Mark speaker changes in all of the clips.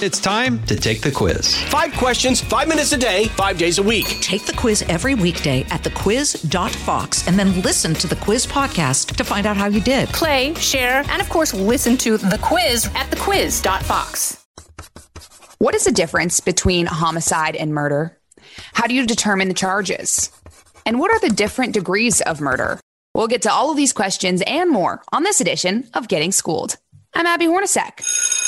Speaker 1: It's time to take the quiz.
Speaker 2: Five questions, five minutes a day, five days a week.
Speaker 3: Take the quiz every weekday at thequiz.fox and then listen to the quiz podcast to find out how you did.
Speaker 4: Play, share, and of course, listen to the quiz at thequiz.fox.
Speaker 5: What is the difference between homicide and murder? How do you determine the charges? And what are the different degrees of murder? We'll get to all of these questions and more on this edition of Getting Schooled. I'm Abby Hornacek.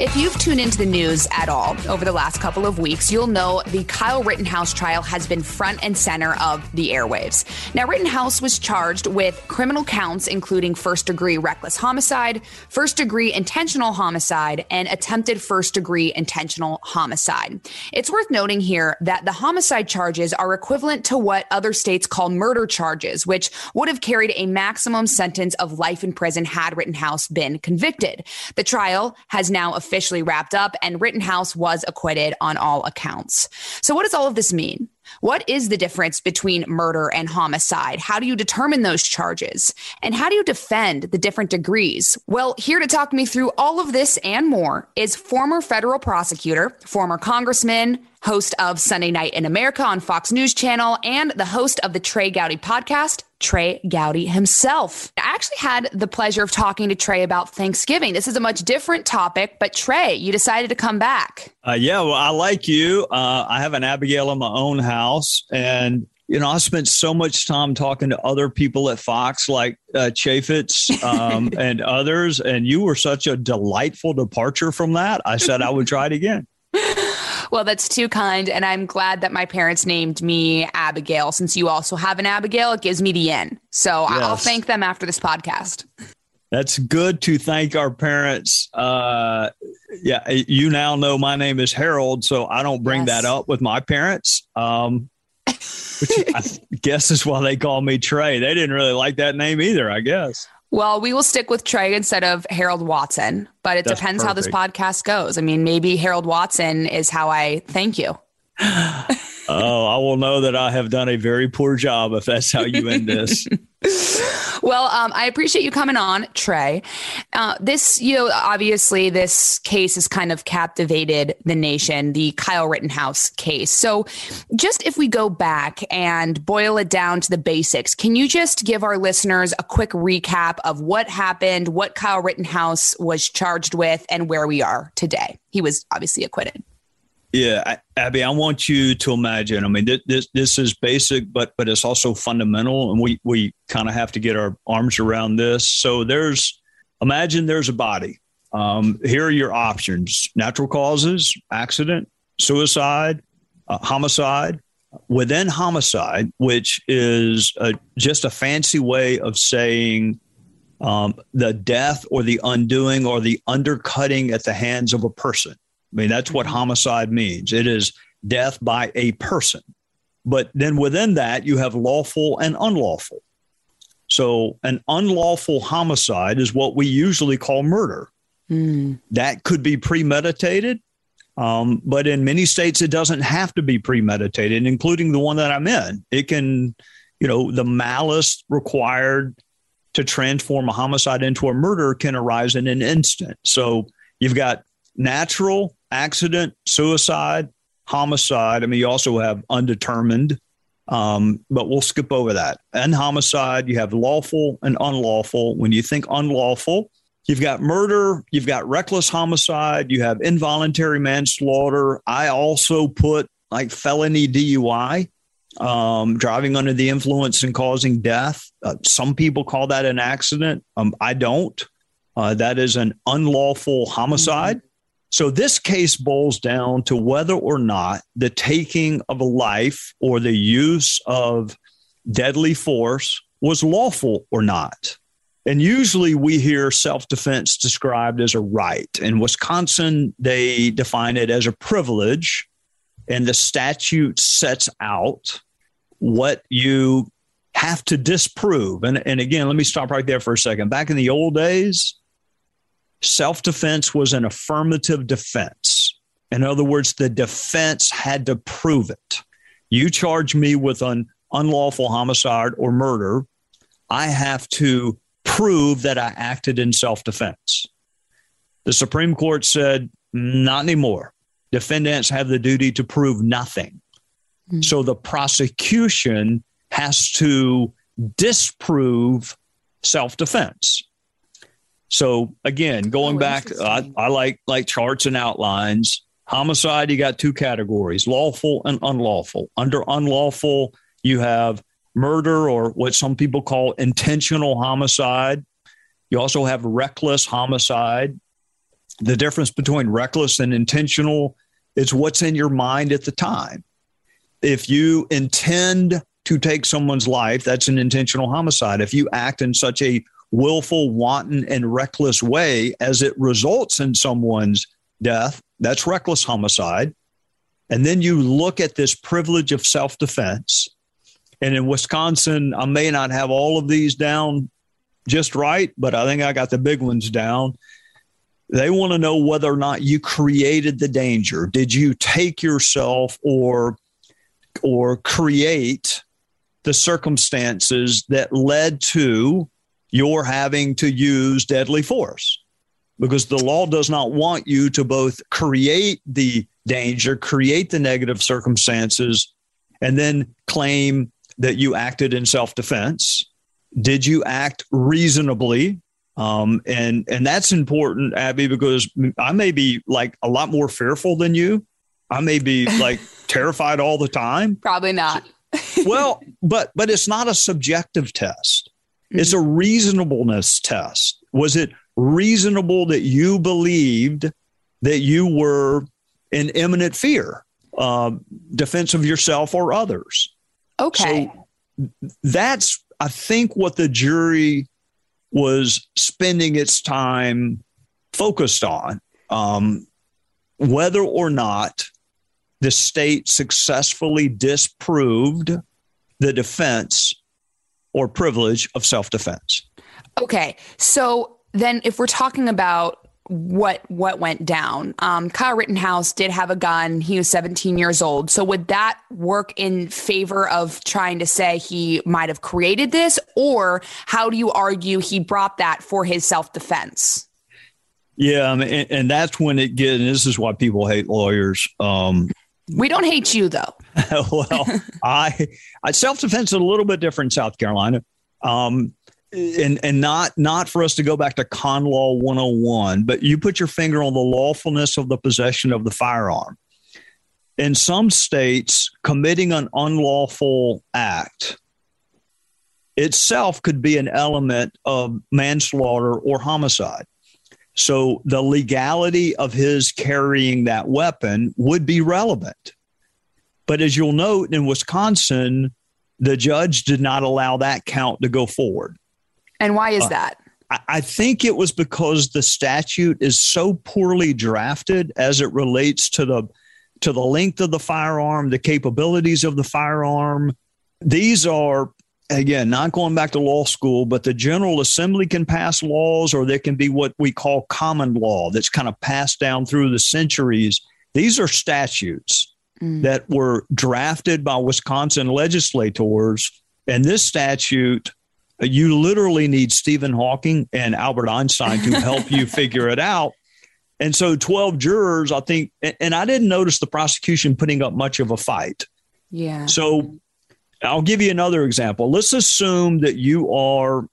Speaker 5: If you've tuned into the news at all over the last couple of weeks, you'll know the Kyle Rittenhouse trial has been front and center of the airwaves. Now, Rittenhouse was charged with criminal counts, including first degree reckless homicide, first degree intentional homicide, and attempted first degree intentional homicide. It's worth noting here that the homicide charges are equivalent to what other states call murder charges, which would have carried a maximum sentence of life in prison had Rittenhouse been convicted. The trial has now wrapped up, and Rittenhouse was acquitted on all accounts. So, what does all of this mean? What is the difference between murder and homicide? How do you determine those charges? And how do you defend the different degrees? Well, here to talk me through all of this and more is former federal prosecutor, former congressman, host of Sunday Night in America on Fox News Channel, and the host of the Trey Gowdy podcast, Trey Gowdy himself. I actually had the pleasure of talking to Trey about Thanksgiving. This is a much different topic, but Trey, you decided to come back.
Speaker 6: Uh, yeah, well, I like you. Uh, I have an Abigail in my own house, and you know, I spent so much time talking to other people at Fox, like uh, Chaffetz um, and others, and you were such a delightful departure from that. I said I would try it again.
Speaker 5: Well, that's too kind. And I'm glad that my parents named me Abigail. Since you also have an Abigail, it gives me the in. So yes. I'll thank them after this podcast.
Speaker 6: That's good to thank our parents. Uh, yeah, you now know my name is Harold, so I don't bring yes. that up with my parents. Um, which I guess is why they call me Trey. They didn't really like that name either, I guess.
Speaker 5: Well, we will stick with Trey instead of Harold Watson, but it That's depends perfect. how this podcast goes. I mean, maybe Harold Watson is how I thank you.
Speaker 6: oh, I will know that I have done a very poor job if that's how you end this.
Speaker 5: well, um, I appreciate you coming on, Trey. Uh, this, you know, obviously, this case has kind of captivated the nation, the Kyle Rittenhouse case. So, just if we go back and boil it down to the basics, can you just give our listeners a quick recap of what happened, what Kyle Rittenhouse was charged with, and where we are today? He was obviously acquitted.
Speaker 6: Yeah, Abby, I want you to imagine. I mean, this this is basic, but but it's also fundamental, and we we kind of have to get our arms around this. So there's imagine there's a body. Um, here are your options: natural causes, accident, suicide, uh, homicide. Within homicide, which is a, just a fancy way of saying um, the death or the undoing or the undercutting at the hands of a person. I mean, that's what mm-hmm. homicide means. It is death by a person. But then within that, you have lawful and unlawful. So an unlawful homicide is what we usually call murder. Mm. That could be premeditated. Um, but in many states, it doesn't have to be premeditated, including the one that I'm in. It can, you know, the malice required to transform a homicide into a murder can arise in an instant. So you've got natural accident, suicide, homicide. I mean, you also have undetermined, um, but we'll skip over that. And homicide, you have lawful and unlawful. When you think unlawful, you've got murder, you've got reckless homicide, you have involuntary manslaughter. I also put like felony DUI, um, driving under the influence and causing death. Uh, some people call that an accident. Um, I don't. Uh, that is an unlawful homicide. So this case boils down to whether or not the taking of a life or the use of deadly force was lawful or not. And usually we hear self defense described as a right. In Wisconsin, they define it as a privilege, and the statute sets out what you have to disprove. And, and again, let me stop right there for a second. Back in the old days, self defense was an affirmative defense. In other words, the defense had to prove it. You charge me with an unlawful homicide or murder. I have to prove that I acted in self defense. The Supreme Court said, not anymore. Defendants have the duty to prove nothing. Mm-hmm. So the prosecution has to disprove self defense. So again, going oh, back, I, I like like charts and outlines. Homicide, you got two categories: lawful and unlawful. Under unlawful, you have murder or what some people call intentional homicide. You also have reckless homicide. The difference between reckless and intentional is what's in your mind at the time. If you intend to take someone's life, that's an intentional homicide. If you act in such a willful, wanton, and reckless way as it results in someone's death, that's reckless homicide. And then you look at this privilege of self defense. And in Wisconsin, I may not have all of these down just right, but I think I got the big ones down. They want to know whether or not you created the danger. Did you take yourself or or create the circumstances that led to your having to use deadly force because the law does not want you to both create the danger, create the negative circumstances, and then claim that you acted in self defense. Did you act reasonably? Um, and and that's important, Abby, because I may be like a lot more fearful than you. I may be like terrified all the time.
Speaker 5: Probably not
Speaker 6: well, but but it's not a subjective test. Mm-hmm. It's a reasonableness test. Was it reasonable that you believed that you were in imminent fear, uh, defense of yourself or others?
Speaker 5: Okay.
Speaker 6: So that's I think what the jury was spending its time focused on, um, whether or not the state successfully disproved the defense or privilege of self defense.
Speaker 5: Okay. So then if we're talking about what what went down. Um, Kyle Rittenhouse did have a gun. He was 17 years old. So would that work in favor of trying to say he might have created this, or how do you argue he brought that for his self defense?
Speaker 6: Yeah, I mean, and, and, that's when it gets. And this is why people hate lawyers. Um,
Speaker 5: we don't hate you though.
Speaker 6: well, I, I self defense is a little bit different in South Carolina. Um, and and not not for us to go back to con law 101 but you put your finger on the lawfulness of the possession of the firearm in some states committing an unlawful act itself could be an element of manslaughter or homicide so the legality of his carrying that weapon would be relevant. But as you'll note in Wisconsin, the judge did not allow that count to go forward.
Speaker 5: And why is uh, that?
Speaker 6: I think it was because the statute is so poorly drafted as it relates to the to the length of the firearm, the capabilities of the firearm. These are again, not going back to law school, but the General Assembly can pass laws, or there can be what we call common law that's kind of passed down through the centuries. These are statutes mm. that were drafted by Wisconsin legislators. And this statute, you literally need Stephen Hawking and Albert Einstein to help you figure it out. And so 12 jurors, I think, and I didn't notice the prosecution putting up much of a fight.
Speaker 5: Yeah.
Speaker 6: So I'll give you another example. Let's assume that you are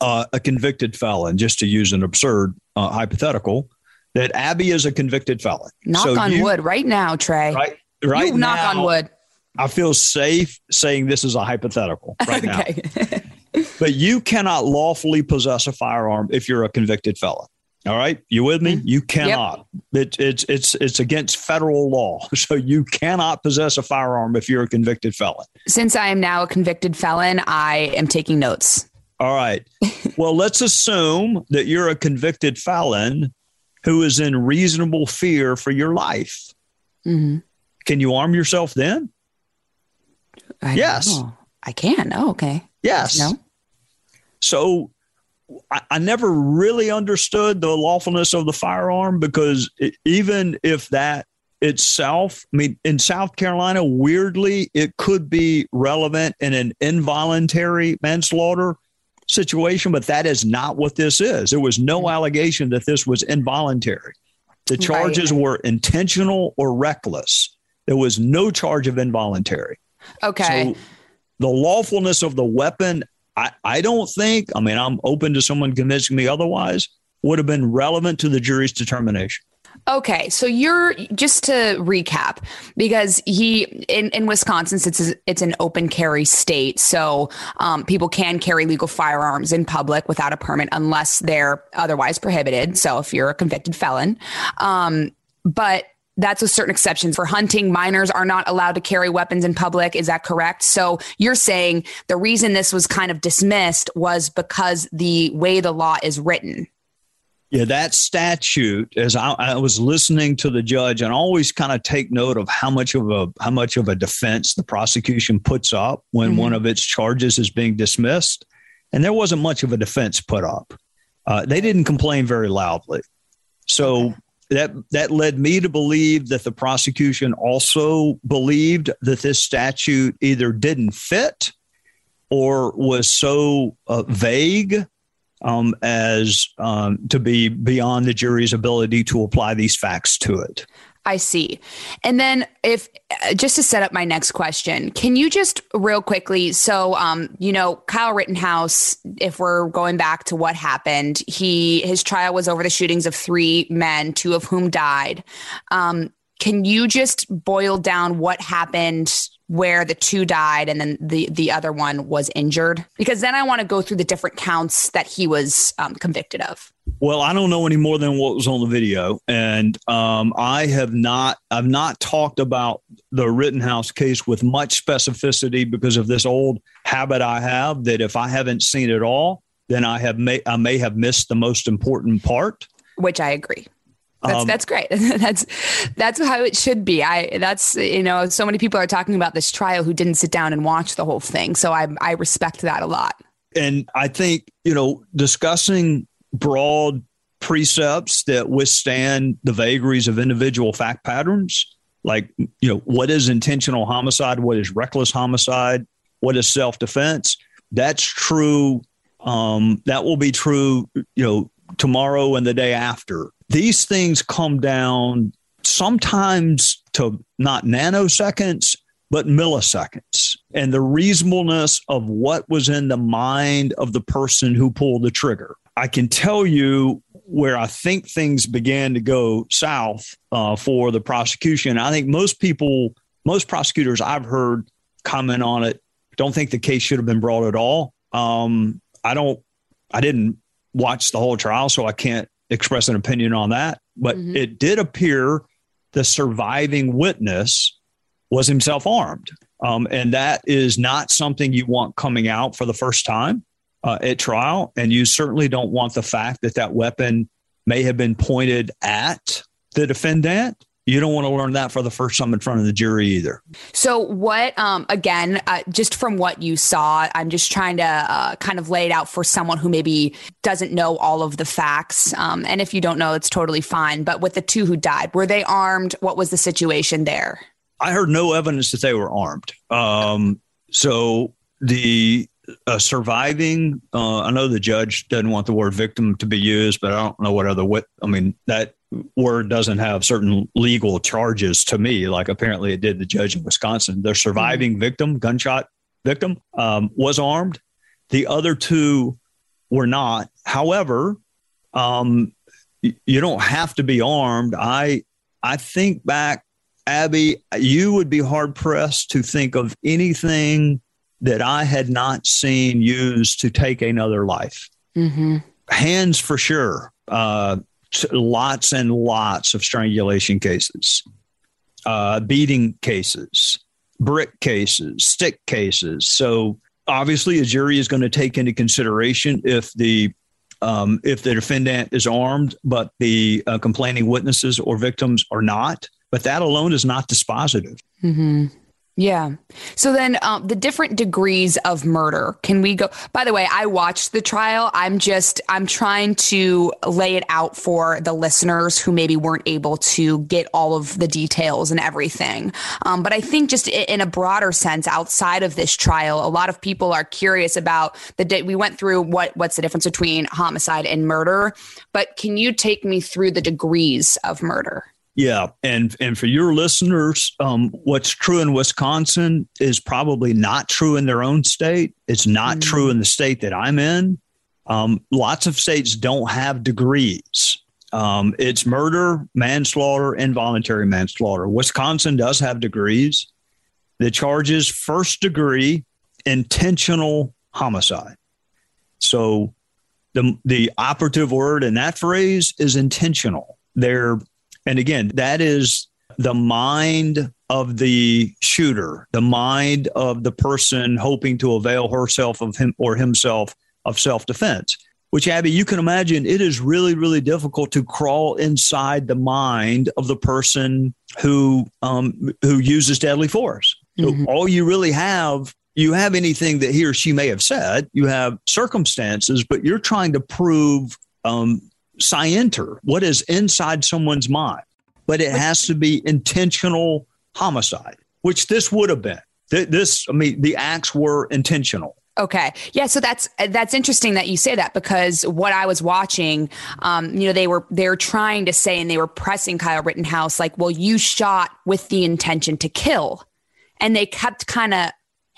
Speaker 6: uh, a convicted felon, just to use an absurd uh, hypothetical, that Abby is a convicted felon.
Speaker 5: Knock so on you, wood right now, Trey.
Speaker 6: Right, right
Speaker 5: you knock on wood.
Speaker 6: I feel safe saying this is a hypothetical right now. but you cannot lawfully possess a firearm if you're a convicted felon. All right, you with me? Mm-hmm. You cannot. Yep. It, it's it's it's against federal law, so you cannot possess a firearm if you're a convicted felon.
Speaker 5: Since I am now a convicted felon, I am taking notes.
Speaker 6: All right. well, let's assume that you're a convicted felon who is in reasonable fear for your life. Mm-hmm. Can you arm yourself then?
Speaker 5: I
Speaker 6: yes,
Speaker 5: I can. Oh, okay.
Speaker 6: Yes. No. So I, I never really understood the lawfulness of the firearm because it, even if that itself, I mean, in South Carolina, weirdly, it could be relevant in an involuntary manslaughter situation, but that is not what this is. There was no mm. allegation that this was involuntary. The charges right. were intentional or reckless. There was no charge of involuntary.
Speaker 5: Okay.
Speaker 6: So the lawfulness of the weapon, I, I don't think, I mean, I'm open to someone convincing me otherwise, would have been relevant to the jury's determination.
Speaker 5: Okay, so you're just to recap because he in, in Wisconsin, it's it's an open carry state, so um, people can carry legal firearms in public without a permit unless they're otherwise prohibited. So if you're a convicted felon, um, but that's with certain exceptions for hunting. Minors are not allowed to carry weapons in public. Is that correct? So you're saying the reason this was kind of dismissed was because the way the law is written.
Speaker 6: Yeah, that statute. As I, I, was listening to the judge, and always kind of take note of how much of a how much of a defense the prosecution puts up when mm-hmm. one of its charges is being dismissed, and there wasn't much of a defense put up. Uh, they didn't complain very loudly, so okay. that that led me to believe that the prosecution also believed that this statute either didn't fit or was so uh, vague um, as um, to be beyond the jury's ability to apply these facts to it.
Speaker 5: I see. And then, if uh, just to set up my next question, can you just real quickly? So, um, you know, Kyle Rittenhouse, if we're going back to what happened, he his trial was over the shootings of three men, two of whom died. Um, can you just boil down what happened where the two died and then the the other one was injured? Because then i want to go through the different counts that he was um, convicted of.
Speaker 6: Well i don't know any more than what was on the video. And um, i have not i've not talked about the rittenhouse case with much specificity because of this old habit i have that if i haven't seen it all then i have may i may have missed the most important part.
Speaker 5: Which i agree that's um, that's great. that's that's how it should be. I that's you know so many people are talking about this trial who didn't sit down and watch the whole thing. So I I respect that a lot.
Speaker 6: And I think you know discussing broad precepts that withstand the vagaries of individual fact patterns, like you know what is intentional homicide, what is reckless homicide, what is self defense. That's true. Um, that will be true. You know tomorrow and the day after these things come down sometimes to not nanoseconds, but milliseconds. And the reasonableness of what was in the mind of the person who pulled the trigger. I can tell you where I think things began to go south uh, for the prosecution. I think most people, most prosecutors I've heard comment on it, don't think the case should have been brought at all. Um, I don't, I didn't watch the whole trial, so I can't express an opinion on that. But mm-hmm. it did appear the surviving witness was himself armed. Um, and that is not something you want coming out for the first time uh, at trial. And you certainly don't want the fact that that weapon may have been pointed at the defendant you don't want to learn that for the first time in front of the jury either.
Speaker 5: So, what, um, again, uh, just from what you saw, I'm just trying to uh, kind of lay it out for someone who maybe doesn't know all of the facts. Um, and if you don't know, it's totally fine. But with the two who died, were they armed? What was the situation there?
Speaker 6: I heard no evidence that they were armed. Um, so, the uh, surviving, uh, I know the judge doesn't want the word victim to be used, but I don't know what other, what, I mean, that word doesn't have certain legal charges to me, like apparently it did the judge in Wisconsin. The surviving mm-hmm. victim, gunshot victim, um, was armed. The other two were not. However, um, you don't have to be armed. I I think back, Abby, you would be hard pressed to think of anything that I had not seen used to take another life. Mm-hmm. Hands for sure. Uh, lots and lots of strangulation cases, uh, beating cases, brick cases, stick cases. So obviously, a jury is going to take into consideration if the um, if the defendant is armed, but the uh, complaining witnesses or victims are not. But that alone is not dispositive.
Speaker 5: Mm-hmm. Yeah. So then um, the different degrees of murder. Can we go? By the way, I watched the trial. I'm just, I'm trying to lay it out for the listeners who maybe weren't able to get all of the details and everything. Um, but I think just in a broader sense, outside of this trial, a lot of people are curious about the day we went through what, what's the difference between homicide and murder. But can you take me through the degrees of murder?
Speaker 6: Yeah, and and for your listeners, um, what's true in Wisconsin is probably not true in their own state. It's not mm. true in the state that I'm in. Um, lots of states don't have degrees. Um, it's murder, manslaughter, involuntary manslaughter. Wisconsin does have degrees. The charge is first degree intentional homicide. So the the operative word in that phrase is intentional. They're and again, that is the mind of the shooter, the mind of the person hoping to avail herself of him or himself of self defense. Which, Abby, you can imagine it is really, really difficult to crawl inside the mind of the person who um, who uses deadly force. Mm-hmm. So all you really have, you have anything that he or she may have said. You have circumstances, but you're trying to prove um, scienter, what is inside someone's mind. But it has to be intentional homicide, which this would have been. This, I mean, the acts were intentional.
Speaker 5: Okay. Yeah. So that's that's interesting that you say that because what I was watching, um, you know, they were they're trying to say and they were pressing Kyle Rittenhouse like, well, you shot with the intention to kill, and they kept kind of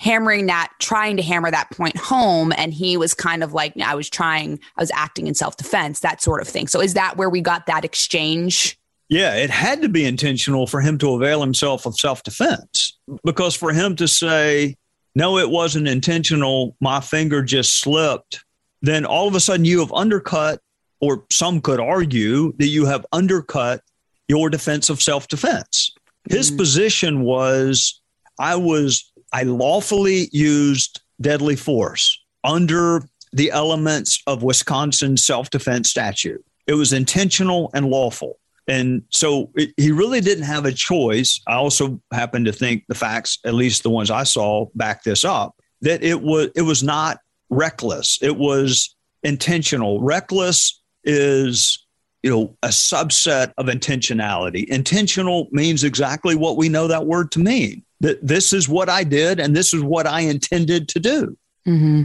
Speaker 5: hammering that, trying to hammer that point home. And he was kind of like, I was trying, I was acting in self defense, that sort of thing. So is that where we got that exchange?
Speaker 6: Yeah, it had to be intentional for him to avail himself of self defense because for him to say, no, it wasn't intentional, my finger just slipped, then all of a sudden you have undercut, or some could argue that you have undercut your defense of self defense. His mm-hmm. position was, I was I lawfully used deadly force under the elements of Wisconsin self defense statute. It was intentional and lawful. And so it, he really didn't have a choice. I also happen to think the facts, at least the ones I saw, back this up that it was it was not reckless. It was intentional. Reckless is you know a subset of intentionality. Intentional means exactly what we know that word to mean that this is what I did and this is what I intended to do.
Speaker 5: Mm-hmm.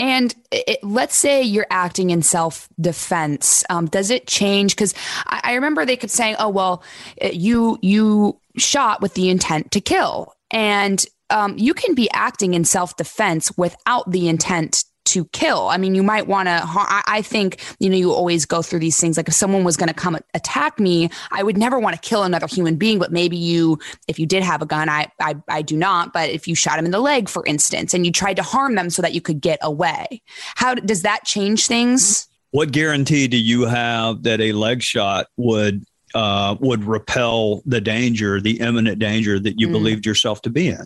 Speaker 5: And it, let's say you're acting in self defense. Um, does it change? Because I, I, remember they could say, "Oh well, you you shot with the intent to kill," and um, you can be acting in self defense without the intent to kill. I mean, you might want to, I think, you know, you always go through these things. Like if someone was going to come attack me, I would never want to kill another human being. But maybe you, if you did have a gun, I, I, I do not. But if you shot him in the leg, for instance, and you tried to harm them so that you could get away, how does that change things?
Speaker 6: What guarantee do you have that a leg shot would uh, would repel the danger, the imminent danger that you mm. believed yourself to be in?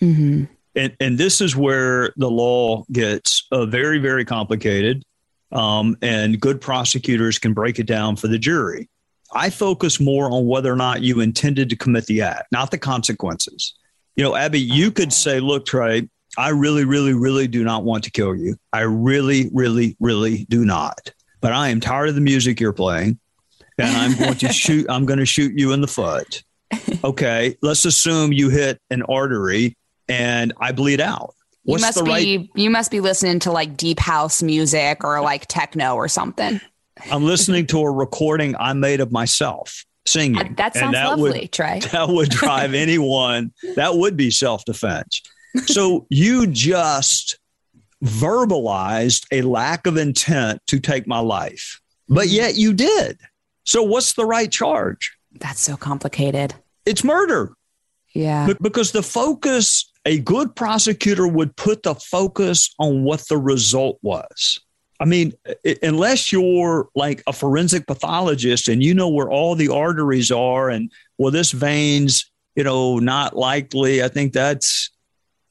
Speaker 6: Mm-hmm. And, and this is where the law gets uh, very, very complicated. Um, and good prosecutors can break it down for the jury. I focus more on whether or not you intended to commit the act, not the consequences. You know, Abby, you could say, look, Trey, I really, really, really do not want to kill you. I really, really, really do not. But I am tired of the music you're playing and I'm going to shoot, I'm going to shoot you in the foot. Okay. Let's assume you hit an artery and I bleed out.
Speaker 5: What's you must be right? you must be listening to like deep house music or like techno or something.
Speaker 6: I'm listening to a recording I made of myself singing.
Speaker 5: That sounds that lovely, would, Trey.
Speaker 6: That would drive anyone. That would be self defense. So you just verbalized a lack of intent to take my life, but mm-hmm. yet you did. So what's the right charge?
Speaker 5: That's so complicated.
Speaker 6: It's murder.
Speaker 5: Yeah.
Speaker 6: because the focus a good prosecutor would put the focus on what the result was. I mean, unless you're like a forensic pathologist and you know where all the arteries are, and well, this vein's, you know, not likely. I think that's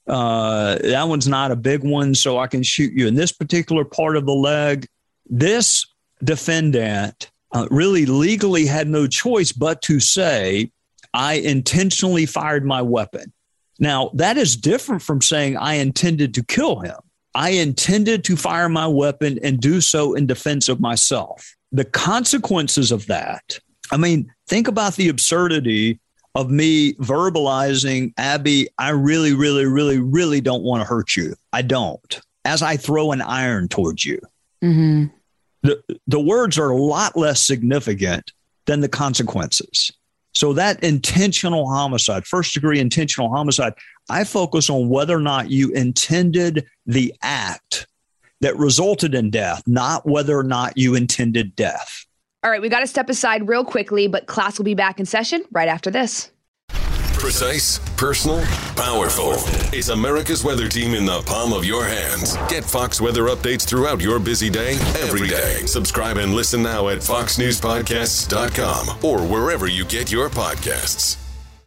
Speaker 6: uh, that one's not a big one, so I can shoot you in this particular part of the leg. This defendant uh, really legally had no choice but to say, I intentionally fired my weapon Now, that is different from saying I intended to kill him. I intended to fire my weapon and do so in defense of myself. The consequences of that, I mean, think about the absurdity of me verbalizing, Abby, I really, really, really, really don't want to hurt you. I don't. As I throw an iron towards you. Mm-hmm. The, the words are a lot less significant than the consequences. So that intentional homicide, first degree intentional homicide, I focus on whether or not you intended the act that resulted in death, not whether or not you intended death.
Speaker 5: All right, we got to step aside real quickly, but class will be back in session right after this.
Speaker 7: Precise, personal, powerful. It's America's weather team in the palm of your hands. Get Fox weather updates throughout your busy day, every day. Subscribe and listen now at foxnewspodcasts.com or wherever you get your podcasts.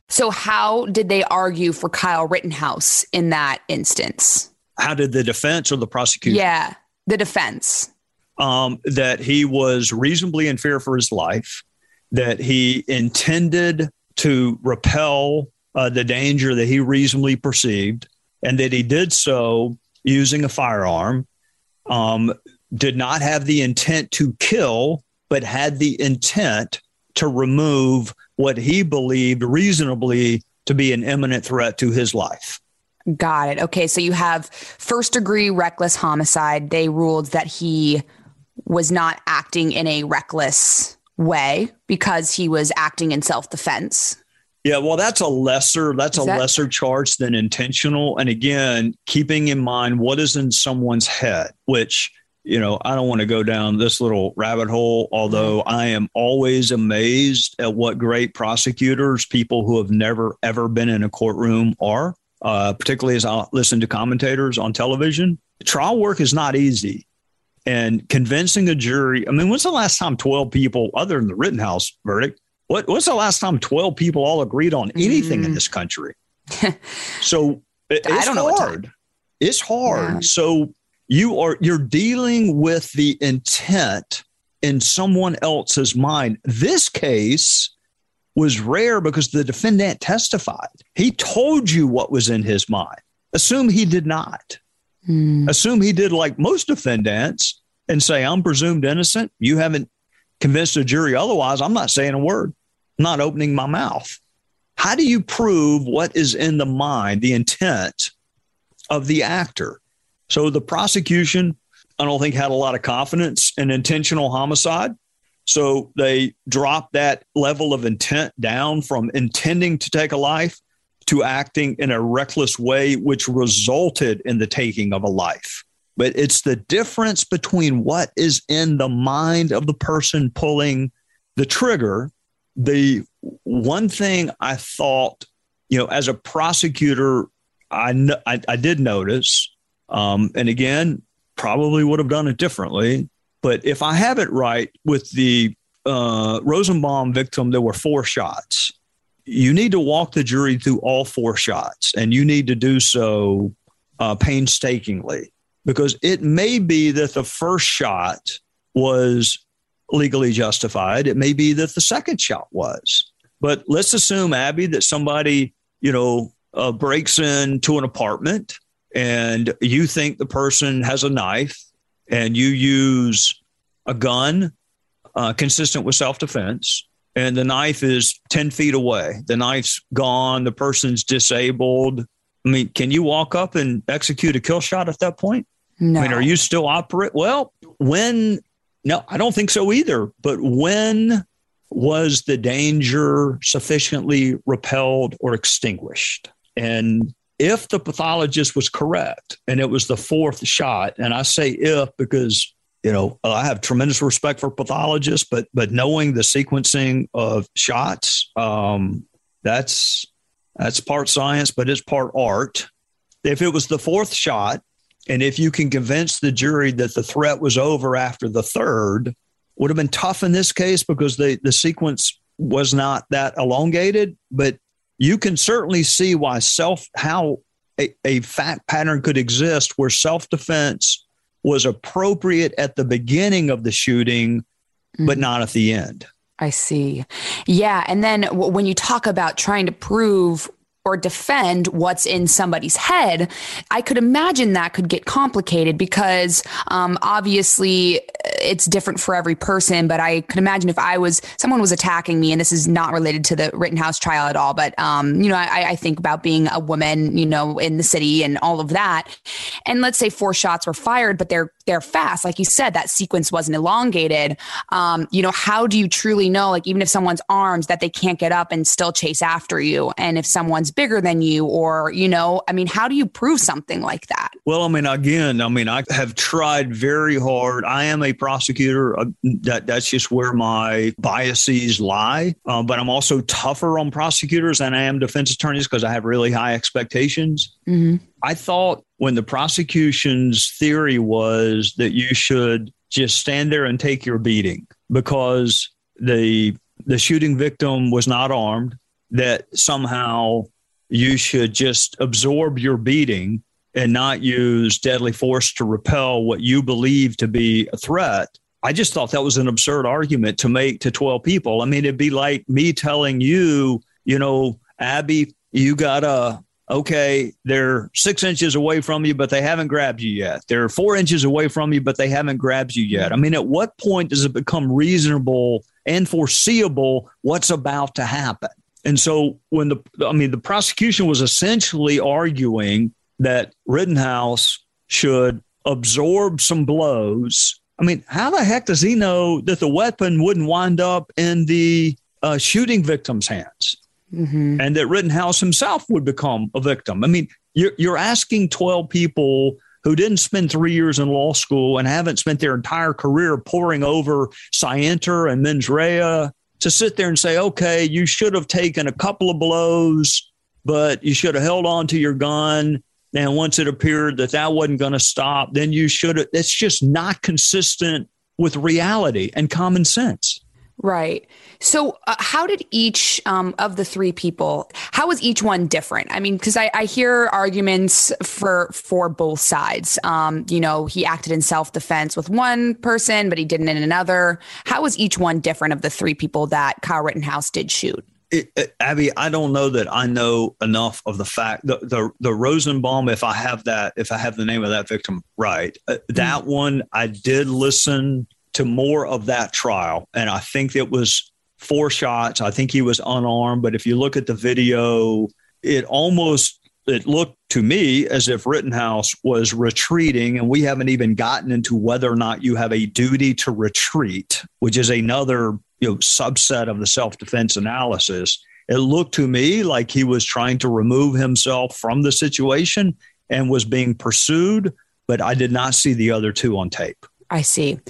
Speaker 5: So, how did they argue for Kyle Rittenhouse in that instance?
Speaker 6: How did the defense or the prosecution?
Speaker 5: Yeah, the defense.
Speaker 6: Um, that he was reasonably in fear for his life, that he intended to repel uh, the danger that he reasonably perceived, and that he did so using a firearm, um, did not have the intent to kill, but had the intent to remove what he believed reasonably to be an imminent threat to his life.
Speaker 5: Got it. Okay. So you have first degree reckless homicide. They ruled that he was not acting in a reckless way because he was acting in self defense.
Speaker 6: Yeah, well, that's a lesser that's is a that- lesser charge than intentional. And again, keeping in mind what is in someone's head, which you know, I don't want to go down this little rabbit hole, although mm-hmm. I am always amazed at what great prosecutors, people who have never, ever been in a courtroom are, uh, particularly as I listen to commentators on television. Trial work is not easy and convincing a jury. I mean, when's the last time 12 people, other than the Rittenhouse verdict, what, what's the last time 12 people all agreed on anything mm. in this country? so it, it's hard. It's hard. Yeah. So you are you're dealing with the intent in someone else's mind. This case was rare because the defendant testified. He told you what was in his mind. Assume he did not. Mm. Assume he did like most defendants and say, I'm presumed innocent. You haven't convinced a jury otherwise. I'm not saying a word, I'm not opening my mouth. How do you prove what is in the mind, the intent of the actor? So the prosecution, I don't think, had a lot of confidence in intentional homicide. So they dropped that level of intent down from intending to take a life to acting in a reckless way, which resulted in the taking of a life. But it's the difference between what is in the mind of the person pulling the trigger. The one thing I thought, you know, as a prosecutor, I, I, I did notice, um, and again, probably would have done it differently. But if I have it right with the uh, Rosenbaum victim, there were four shots you need to walk the jury through all four shots, and you need to do so uh, painstakingly because it may be that the first shot was legally justified. It may be that the second shot was. But let's assume, Abby, that somebody, you know, uh, breaks into an apartment and you think the person has a knife and you use a gun uh, consistent with self defense and the knife is 10 feet away. The knife's gone. The person's disabled. I mean, can you walk up and execute a kill shot at that point?
Speaker 5: No.
Speaker 6: I mean, are you still operate? Well, when, no, I don't think so either. But when was the danger sufficiently repelled or extinguished? And if the pathologist was correct and it was the fourth shot, and I say if because you know, I have tremendous respect for pathologists, but but knowing the sequencing of shots, um, that's that's part science, but it's part art. If it was the fourth shot, and if you can convince the jury that the threat was over after the third, would have been tough in this case because the the sequence was not that elongated. But you can certainly see why self how a, a fact pattern could exist where self defense was appropriate at the beginning of the shooting, mm-hmm. but not at the end.
Speaker 5: I see. Yeah. And then w- when you talk about trying to prove or defend what's in somebody's head, I could imagine that could get complicated because um, obviously it's different for every person. But I could imagine if I was someone was attacking me, and this is not related to the Rittenhouse trial at all, but um, you know, I, I think about being a woman, you know, in the city and all of that. And let's say four shots were fired, but they're they're fast, like you said, that sequence wasn't elongated. Um, you know, how do you truly know, like even if someone's arms, that they can't get up and still chase after you, and if someone's bigger than you, or you know, I mean, how do you prove something like that?
Speaker 6: Well, I mean, again, I mean, I have tried very hard. I am a prosecutor. Uh, that that's just where my biases lie. Uh, but I'm also tougher on prosecutors than I am defense attorneys because I have really high expectations. Mm-hmm. I thought when the prosecution's theory was that you should just stand there and take your beating because the the shooting victim was not armed that somehow you should just absorb your beating and not use deadly force to repel what you believe to be a threat. I just thought that was an absurd argument to make to 12 people. I mean, it'd be like me telling you, you know, Abby, you got a okay, they're six inches away from you, but they haven't grabbed you yet. They're four inches away from you, but they haven't grabbed you yet. I mean, at what point does it become reasonable and foreseeable what's about to happen? And so when the, I mean, the prosecution was essentially arguing that Rittenhouse should absorb some blows. I mean, how the heck does he know that the weapon wouldn't wind up in the uh, shooting victim's hands? Mm-hmm. and that Rittenhouse himself would become a victim. I mean, you're, you're asking 12 people who didn't spend three years in law school and haven't spent their entire career poring over Scienter and mens rea to sit there and say, okay, you should have taken a couple of blows, but you should have held on to your gun. And once it appeared that that wasn't going to stop, then you should have. It's just not consistent with reality and common sense.
Speaker 5: Right. So, uh, how did each um, of the three people? How was each one different? I mean, because I, I, hear arguments for for both sides. Um, you know, he acted in self defense with one person, but he didn't in another. How was each one different of the three people that Kyle Rittenhouse did shoot?
Speaker 6: It, it, Abby, I don't know that I know enough of the fact the, the the Rosenbaum. If I have that, if I have the name of that victim right, uh, that mm-hmm. one I did listen to more of that trial. And I think it was four shots. I think he was unarmed. But if you look at the video, it almost it looked to me as if Rittenhouse was retreating, and we haven't even gotten into whether or not you have a duty to retreat, which is another you know subset of the self-defense analysis. It looked to me like he was trying to remove himself from the situation and was being pursued, but I did not see the other two on tape.
Speaker 5: I see.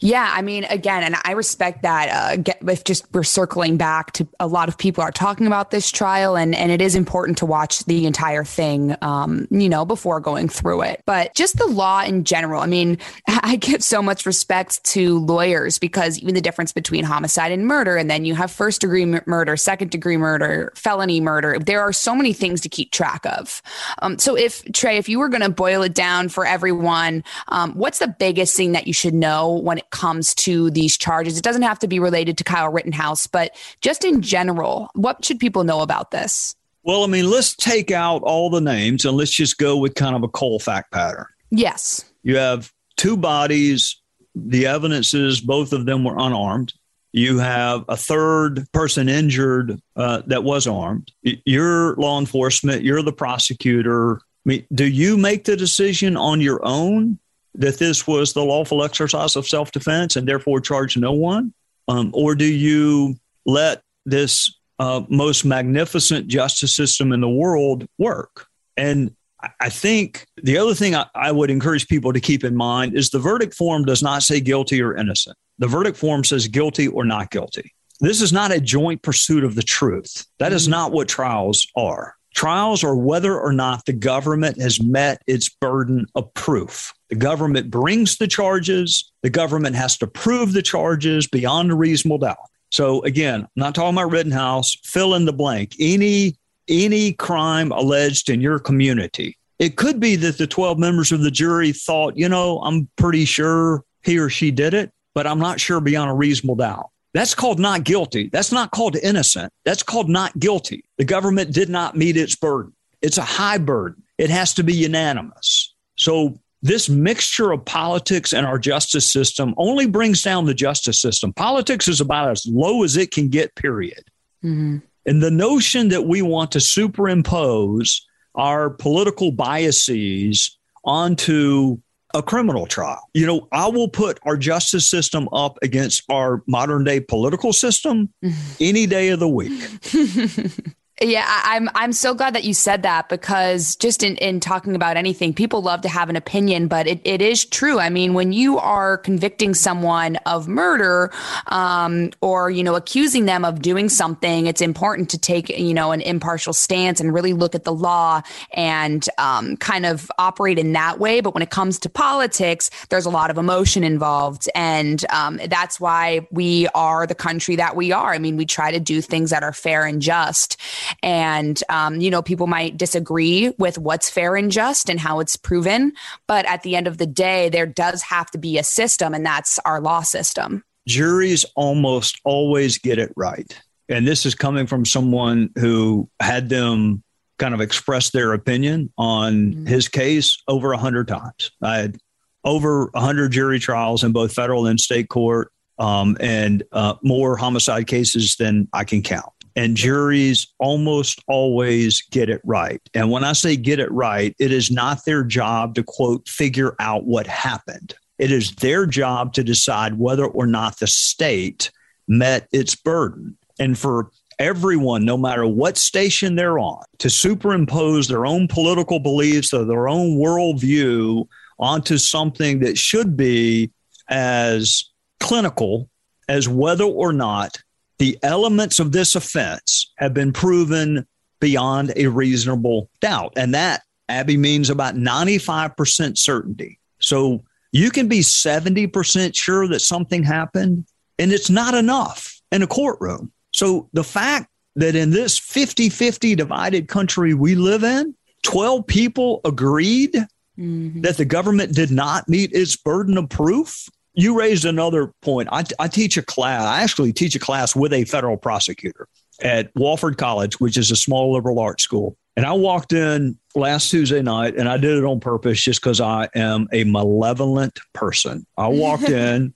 Speaker 5: Yeah, I mean, again, and I respect that. Uh, get, if just we're circling back to a lot of people are talking about this trial, and and it is important to watch the entire thing, um, you know, before going through it. But just the law in general. I mean, I give so much respect to lawyers because even the difference between homicide and murder, and then you have first degree murder, second degree murder, felony murder. There are so many things to keep track of. Um, so, if Trey, if you were going to boil it down for everyone, um, what's the biggest thing that you should know when it comes to these charges? It doesn't have to be related to Kyle Rittenhouse, but just in general, what should people know about this?
Speaker 6: Well, I mean, let's take out all the names and let's just go with kind of a Colfax pattern.
Speaker 5: Yes.
Speaker 6: You have two bodies. The evidence is both of them were unarmed. You have a third person injured uh, that was armed. You're law enforcement. You're the prosecutor. I mean, do you make the decision on your own that this was the lawful exercise of self defense and therefore charge no one? Um, or do you let this uh, most magnificent justice system in the world work? And I think the other thing I, I, would encourage people to keep in mind is the verdict form does not say guilty or innocent. The verdict form says guilty or not guilty. This is not a joint pursuit of the truth. That is mm-hmm. not what trials are. Trials are whether or not the government has met its burden of proof. The government brings the charges, the government has to prove the charges beyond a reasonable doubt. So again, I'm not talking about Rittenhouse, fill in the blank. Any any crime alleged in your community. It could be that the 12 members of the jury thought, you know, I'm pretty sure he or she did it, but I'm not sure beyond a reasonable doubt. That's called not guilty. That's not called innocent. That's called not guilty. The government did not meet its burden. It's a high burden. It has to be unanimous. So this mixture of politics and our justice system only brings down the justice system. Politics is about as low as it can get, period. Mm-hmm. And the notion that we want to superimpose our political biases onto a criminal trial. You know, I will put our justice system up against our modern day political system any day of the week.
Speaker 5: Yeah, I, am I'm, I'm so glad that you said that because just in, in talking about anything, people love to have an opinion, but it, it is true. I mean, when you are convicting someone of murder, um, or you know, accusing them of doing something, it's important to take you know an impartial stance and really look at the law and um, kind of operate in that way. But when it comes to politics, there's a lot of emotion involved, and um, that's why we are the country that we are. I mean, we try to do things that are fair and just. And, um, you know, people might disagree with what's fair and just and how it's proven. But at the end of the day, there does have to be a system, and that's our law system.
Speaker 6: Juries almost always get it right. And this is coming from someone who had them kind of express their opinion on mm-hmm. his case over a hundred times. I had over a hundred jury trials in both federal and state court, um, and uh, more homicide cases than I can count and juries almost always get it right. And when I say get it right, it is not their job to quote, figure out what happened. It is their job to decide whether or not the state met its burden. And for everyone, no matter what station they're on, to superimpose their own political beliefs or their own worldview onto something that should be as clinical as whether or not the elements of this offense have been proven beyond a reasonable doubt. And that, Abby, means about 95% certainty. So you can be 70% sure that something happened, and it's not enough in a courtroom. So the fact that in this 50 50 divided country we live in, 12 people agreed mm-hmm. that the government did not meet its burden of proof you raised another point. I, I teach a class. I actually teach a class with a federal prosecutor at Wofford College, which is a small liberal arts school. And I walked in last Tuesday night, and I did it on purpose just because I am a malevolent person. I walked in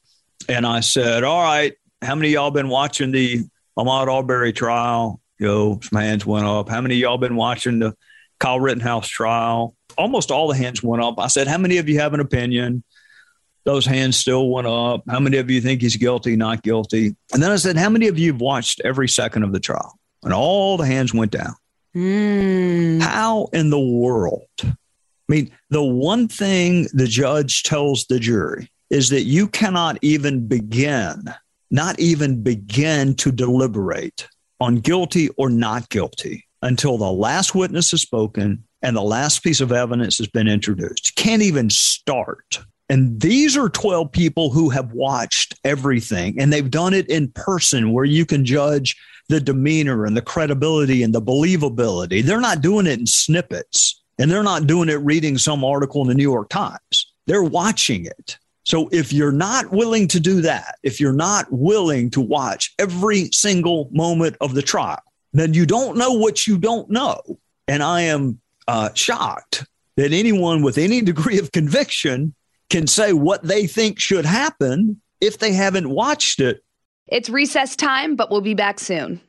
Speaker 6: and I said, "All right, how many y'all been watching the Ahmaud Arbery trial?" Yo, some hands went up. How many y'all been watching the Kyle Rittenhouse trial? Almost all the hands went up. I said, "How many of you have an opinion?" Those hands still went up. How many of you think he's guilty, not guilty? And then I said, How many of you have watched every second of the trial? And all the hands went down. Mm. How in the world? I mean, the one thing the judge tells the jury is that you cannot even begin, not even begin to deliberate on guilty or not guilty until the last witness has spoken and the last piece of evidence has been introduced. Can't even start and these are 12 people who have watched everything and they've done it in person where you can judge the demeanor and the credibility and the believability. They're not doing it in snippets and they're not doing it reading some article in the New York Times. They're watching it. So if you're not willing to do that, if you're not willing to watch every single moment of the trial, then you don't know what you don't know. And I am uh, shocked that anyone with any degree of conviction can say what they think should happen if they haven't watched it.
Speaker 5: It's recess time, but we'll be back soon.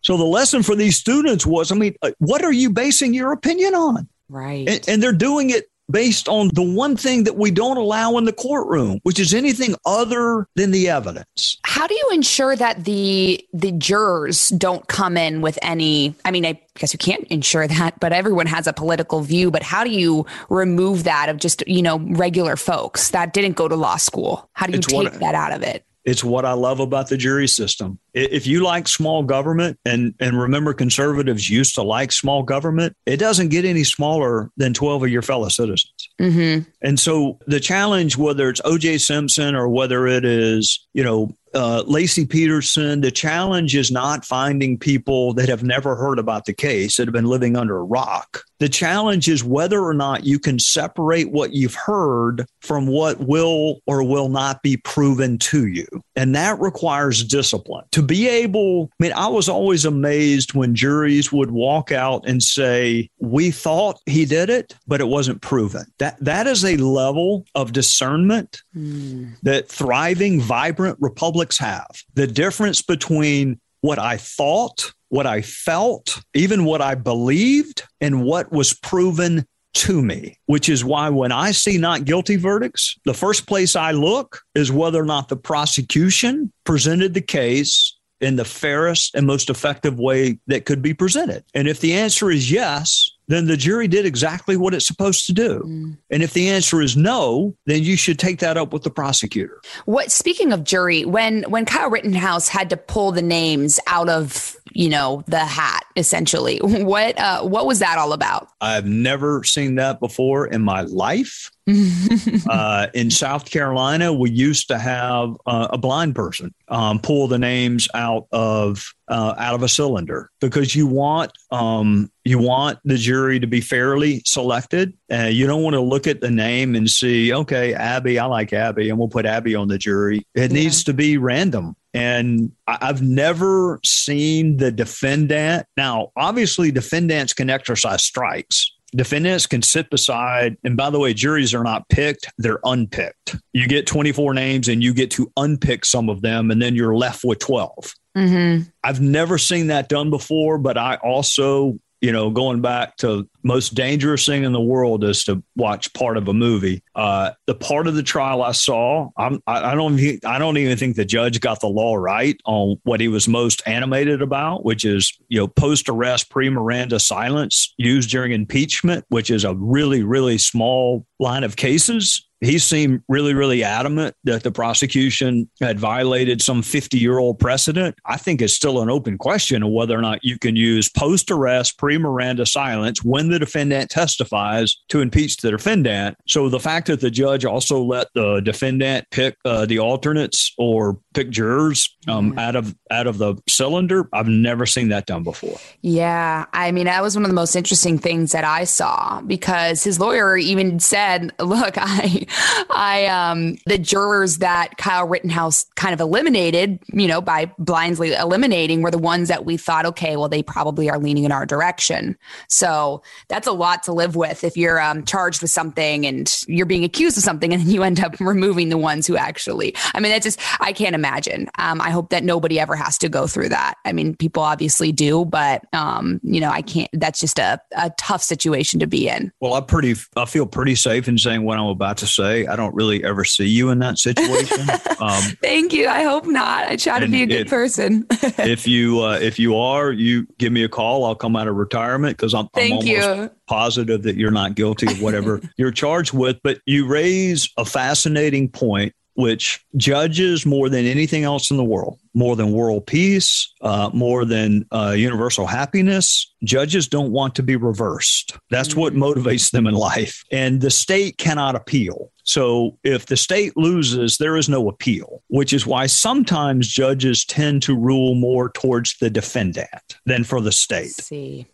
Speaker 6: So the lesson for these students was I mean, uh, what are you basing your opinion on?
Speaker 5: Right.
Speaker 6: And, and, they're doing it based on the one thing that we don't allow in the courtroom, which is anything other than the evidence.
Speaker 5: How do you ensure that the the jurors don't come in with any I mean I guess you can't ensure that, but everyone has a political view, but how do you remove that of just, you know, regular folks that didn't go to law school? How do you it's take what, that out of it?
Speaker 6: It's what I love about the jury system. If you like small government, and, and remember, conservatives used to like small government, it doesn't get any smaller than 12 of your fellow citizens. Mm-hmm. And so the challenge, whether it's OJ Simpson or whether it is, you know, uh, Laci Peterson, the challenge is not finding people that have never heard about the case that have been living under a rock. The challenge is whether or not you can separate what you've heard from what will or will not be proven to you. And that requires discipline. To be able, I mean, I was always amazed when juries would walk out and say, We thought he did it, but it wasn't proven. That that is a level of discernment mm. that thriving, vibrant republics have. The difference between what I thought, what I felt, even what I believed, and what was proven to me, which is why when I see not guilty verdicts, the first place I look is whether or not the prosecution presented the case in the fairest and most effective way that could be presented. And if the answer is yes, then the jury did exactly what it's supposed to do. Mm. And if the answer is no, then you should take that up with the prosecutor.
Speaker 5: What speaking of jury, when when Kyle Rittenhouse had to pull the names out of, you know, the hat essentially, what uh, what was that all about?
Speaker 6: I've never seen that before in my life. uh, in South Carolina, we used to have uh, a blind person um, pull the names out of uh, out of a cylinder because you want um, you want the jury to be fairly selected. Uh, you don't want to look at the name and see, okay, Abby, I like Abby, and we'll put Abby on the jury. It yeah. needs to be random. And I've never seen the defendant. Now, obviously, defendants can exercise strikes defendants can sit beside and by the way juries are not picked they're unpicked you get 24 names and you get to unpick some of them and then you're left with 12 mm-hmm. i've never seen that done before but i also you know, going back to most dangerous thing in the world is to watch part of a movie. Uh, the part of the trial I saw, I'm, I, don't, I don't even think the judge got the law right on what he was most animated about, which is you know post arrest pre Miranda silence used during impeachment, which is a really really small line of cases he seemed really, really adamant that the prosecution had violated some 50 year old precedent. I think it's still an open question of whether or not you can use post arrest, pre Miranda silence when the defendant testifies to impeach the defendant. So the fact that the judge also let the defendant pick uh, the alternates or pick jurors um, mm-hmm. out of out of the cylinder, I've never seen that done before.
Speaker 5: Yeah, I mean, that was one of the most interesting things that I saw because his lawyer even said, "Look, I I um the jurors that Kyle Rittenhouse kind of eliminated, you know, by blindly eliminating were the ones that we thought, okay, well, they probably are leaning in our direction. So that's a lot to live with if you're um, charged with something and you're being accused of something and you end up removing the ones who actually. I mean, that's just I can't imagine. Um, I hope that nobody ever has to go through that. I mean, people obviously do, but um, you know, I can't. That's just a a tough situation to be in.
Speaker 6: Well, I pretty I feel pretty safe in saying what I'm about to say. I don't really ever see you in that situation.
Speaker 5: Um, Thank you. I hope not. I try to be a good person.
Speaker 6: if you uh, if you are, you give me a call. I'll come out of retirement because I'm, I'm almost you. positive that you're not guilty of whatever you're charged with. But you raise a fascinating point which judges more than anything else in the world, more than world peace, uh, more than uh, universal happiness, judges don't want to be reversed. That's what mm. motivates them in life. And the state cannot appeal. So if the state loses, there is no appeal, which is why sometimes judges tend to rule more towards the defendant than for the state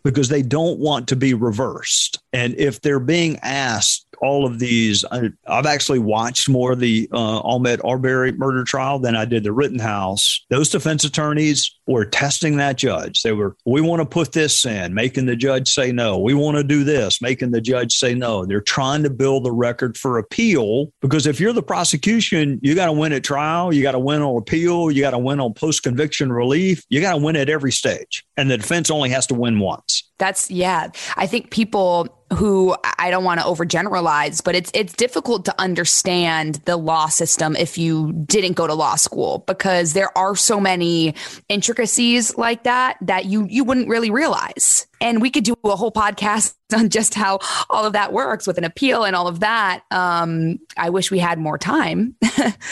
Speaker 6: because they don't want to be reversed. And if they're being asked all of these, I, have actually watched more of the uh, Ahmaud Arbery murder trial than I did the Rittenhouse. Those defense attorneys were testing that judge. They were, we want to put this in, making the judge say no. We want to do this, making the judge say no. They're trying to build the record for appeal because if you're the prosecution, you got to win at trial, you got to win on appeal, you got to win on post conviction relief, you got to win at every stage. And the defense only has to win once.
Speaker 5: That's yeah. I think people who I don't want to overgeneralize, but it's it's difficult to understand the law system if you didn't go to law school because there are so many intricacies like that that you you wouldn't really realize. And we could do a whole podcast on just how all of that works with an appeal and all of that. Um, I wish we had more time.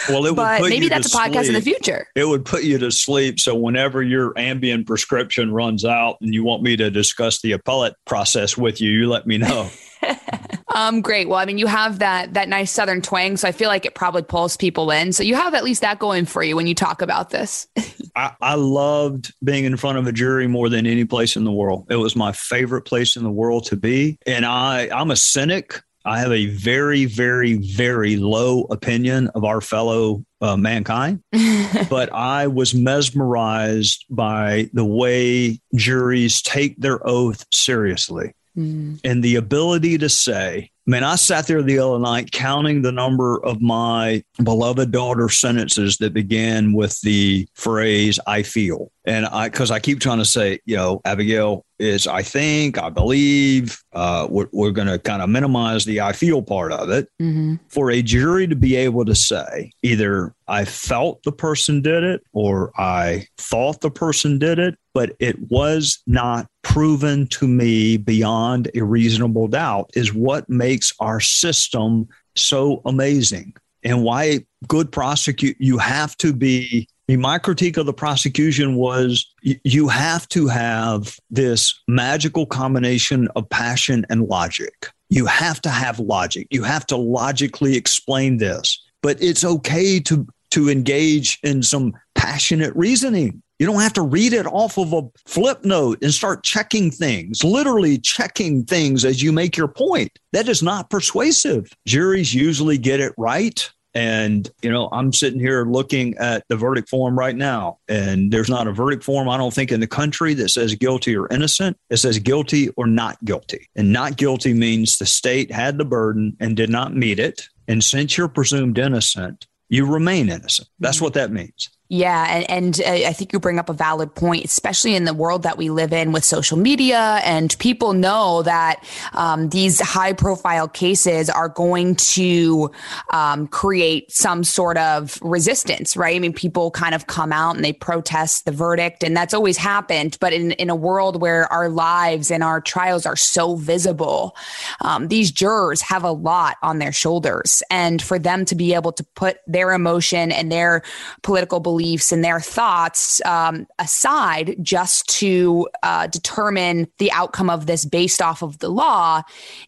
Speaker 5: Well, it but maybe that's a podcast sleep. in the future.
Speaker 6: It would put you to sleep. So whenever your Ambien prescription runs out and you want me to discuss the appellate process with you, you let me know.
Speaker 5: Um, great. Well, I mean, you have that that nice Southern twang, so I feel like it probably pulls people in. So you have at least that going for you when you talk about this.
Speaker 6: I, I loved being in front of a jury more than any place in the world. It was my favorite place in the world to be, and I I'm a cynic. I have a very, very, very low opinion of our fellow uh, mankind, but I was mesmerized by the way juries take their oath seriously mm. and the ability to say, Man, I sat there the other night counting the number of my beloved daughter sentences that began with the phrase, I feel. And I, because I keep trying to say, you know, Abigail is, I think, I believe, uh, we're, we're going to kind of minimize the I feel part of it. Mm-hmm. For a jury to be able to say, either I felt the person did it or I thought the person did it, but it was not proven to me beyond a reasonable doubt, is what makes our system so amazing and why good prosecute you have to be my critique of the prosecution was you have to have this magical combination of passion and logic. You have to have logic. You have to logically explain this. But it's okay to to engage in some passionate reasoning. You don't have to read it off of a flip note and start checking things, literally checking things as you make your point. That is not persuasive. Juries usually get it right. And, you know, I'm sitting here looking at the verdict form right now, and there's not a verdict form, I don't think, in the country that says guilty or innocent. It says guilty or not guilty. And not guilty means the state had the burden and did not meet it. And since you're presumed innocent, you remain innocent. That's mm-hmm. what that means.
Speaker 5: Yeah, and, and uh, I think you bring up a valid point, especially in the world that we live in with social media, and people know that um, these high-profile cases are going to um, create some sort of resistance, right? I mean, people kind of come out and they protest the verdict, and that's always happened. But in in a world where our lives and our trials are so visible, um, these jurors have a lot on their shoulders, and for them to be able to put their emotion and their political beliefs beliefs and their thoughts um, aside just to uh, determine the outcome of this based off of the law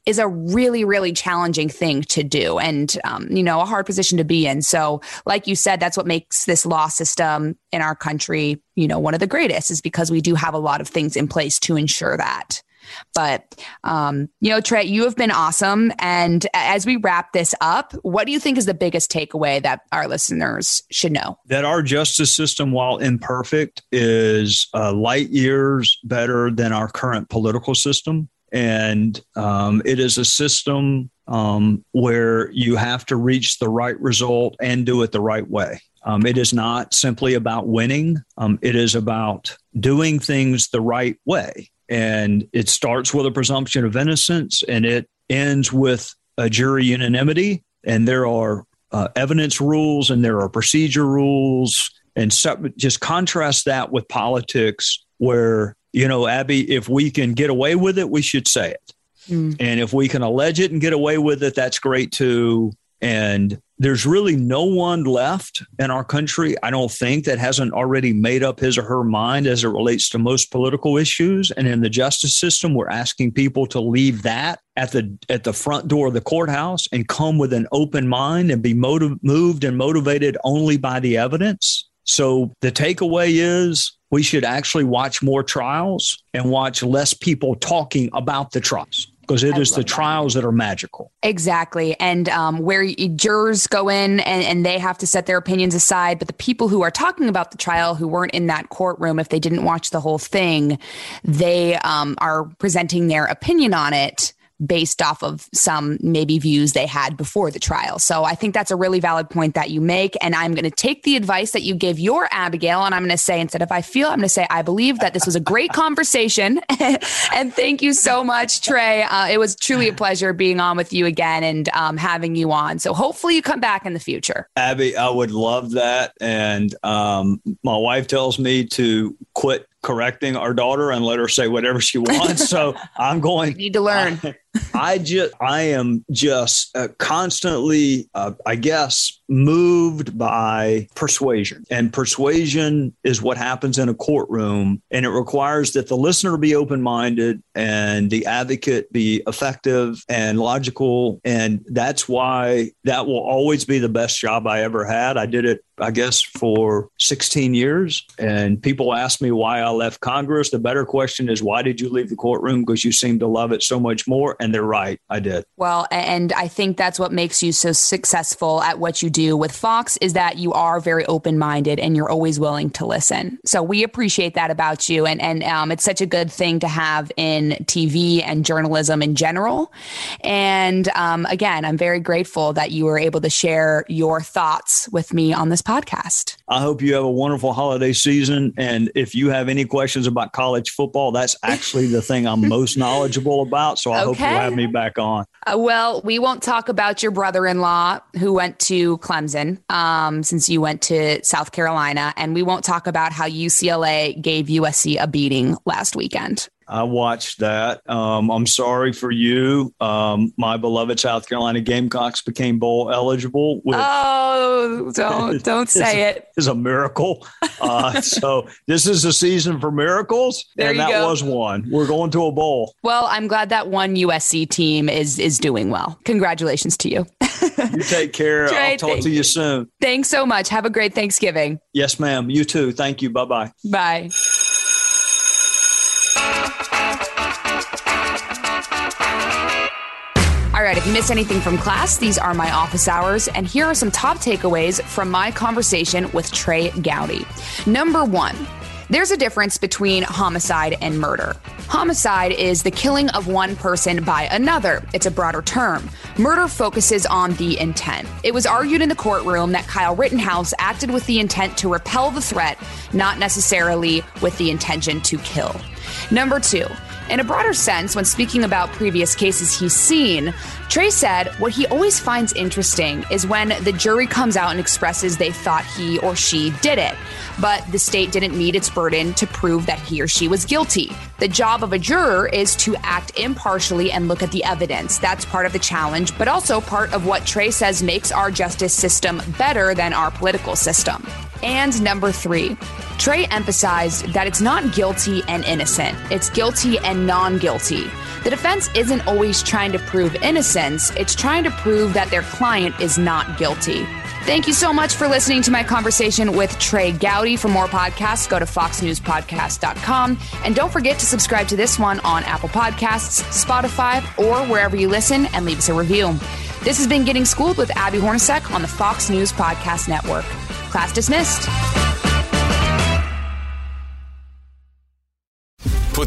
Speaker 5: is a really, really challenging thing to do and, um, you know, a hard position to be in. So, like you said, that's what makes this law system in our country, you know, one of the greatest is because we do have a lot of things in place to ensure that. But, um, you know, Trey, you have been awesome. And as we wrap this up, what do you think is the biggest takeaway that our listeners should know?
Speaker 6: That our justice system, while imperfect, is uh, light years better than our current political system. And um, it is a system um, where you have to reach the right result and do it the right way. Um, it is not simply about winning, um, it is about doing things the right way. And it starts with a presumption of innocence and it ends with a jury unanimity. And there are uh, evidence rules and there are procedure rules. And just contrast that with politics, where, you know, Abby, if we can get away with it, we should say it. Mm. And if we can allege it and get away with it, that's great too. And there's really no one left in our country, I don't think, that hasn't already made up his or her mind as it relates to most political issues. And in the justice system, we're asking people to leave that at the at the front door of the courthouse and come with an open mind and be motiv- moved and motivated only by the evidence. So the takeaway is we should actually watch more trials and watch less people talking about the trials because it I is the that. trials that are magical.
Speaker 5: Exactly. And um, where jurors go in and, and they have to set their opinions aside, but the people who are talking about the trial who weren't in that courtroom, if they didn't watch the whole thing, they um, are presenting their opinion on it based off of some maybe views they had before the trial. So I think that's a really valid point that you make. And I'm going to take the advice that you gave your Abigail and I'm going to say, instead of I feel, I'm going to say, I believe that this was a great conversation. and thank you so much, Trey. Uh, it was truly a pleasure being on with you again and um, having you on. So hopefully you come back in the future.
Speaker 6: Abby, I would love that. And um, my wife tells me to quit correcting our daughter and let her say whatever she wants. So I'm going.
Speaker 5: need to learn.
Speaker 6: I just, I am just uh, constantly, uh, I guess, moved by persuasion. And persuasion is what happens in a courtroom. And it requires that the listener be open minded and the advocate be effective and logical. And that's why that will always be the best job I ever had. I did it I guess, for 16 years. And people ask me why I left Congress. The better question is, why did you leave the courtroom? Because you seem to love it so much more. And they're right. I did.
Speaker 5: Well, and I think that's what makes you so successful at what you do with Fox is that you are very open minded and you're always willing to listen. So we appreciate that about you. And, and um, it's such a good thing to have in TV and journalism in general. And um, again, I'm very grateful that you were able to share your thoughts with me on this podcast.
Speaker 6: I hope you have a wonderful holiday season. And if you have any questions about college football, that's actually the thing I'm most knowledgeable about. So I okay. hope you have me back on.
Speaker 5: Uh, well, we won't talk about your brother in law who went to Clemson um, since you went to South Carolina. And we won't talk about how UCLA gave USC a beating last weekend.
Speaker 6: I watched that. Um, I'm sorry for you. Um, my beloved South Carolina Gamecocks became bowl eligible.
Speaker 5: Which oh, don't don't say it. it.
Speaker 6: Is a miracle. Uh, so this is a season for miracles, there and that go. was one. We're going to a bowl.
Speaker 5: Well, I'm glad that one USC team is is doing well. Congratulations to you.
Speaker 6: you take care. Trey, I'll talk to you, you soon.
Speaker 5: Thanks so much. Have a great Thanksgiving.
Speaker 6: Yes, ma'am. You too. Thank you. Bye-bye.
Speaker 5: Bye. Right, if you missed anything from class, these are my office hours, and here are some top takeaways from my conversation with Trey Gowdy. Number one, there's a difference between homicide and murder. Homicide is the killing of one person by another. It's a broader term. Murder focuses on the intent. It was argued in the courtroom that Kyle Rittenhouse acted with the intent to repel the threat, not necessarily with the intention to kill. Number two, in a broader sense, when speaking about previous cases he's seen, Trey said what he always finds interesting is when the jury comes out and expresses they thought he or she did it, but the state didn't meet its burden to prove that he or she was guilty. The job of a juror is to act impartially and look at the evidence. That's part of the challenge, but also part of what Trey says makes our justice system better than our political system. And number three, Trey emphasized that it's not guilty and innocent, it's guilty and non guilty. The defense isn't always trying to prove innocence, it's trying to prove that their client is not guilty. Thank you so much for listening to my conversation with Trey Gowdy. For more podcasts, go to foxnewspodcast.com. And don't forget to subscribe to this one on Apple Podcasts, Spotify, or wherever you listen and leave us a review. This has been Getting Schooled with Abby Hornacek on the Fox News Podcast Network. Class dismissed.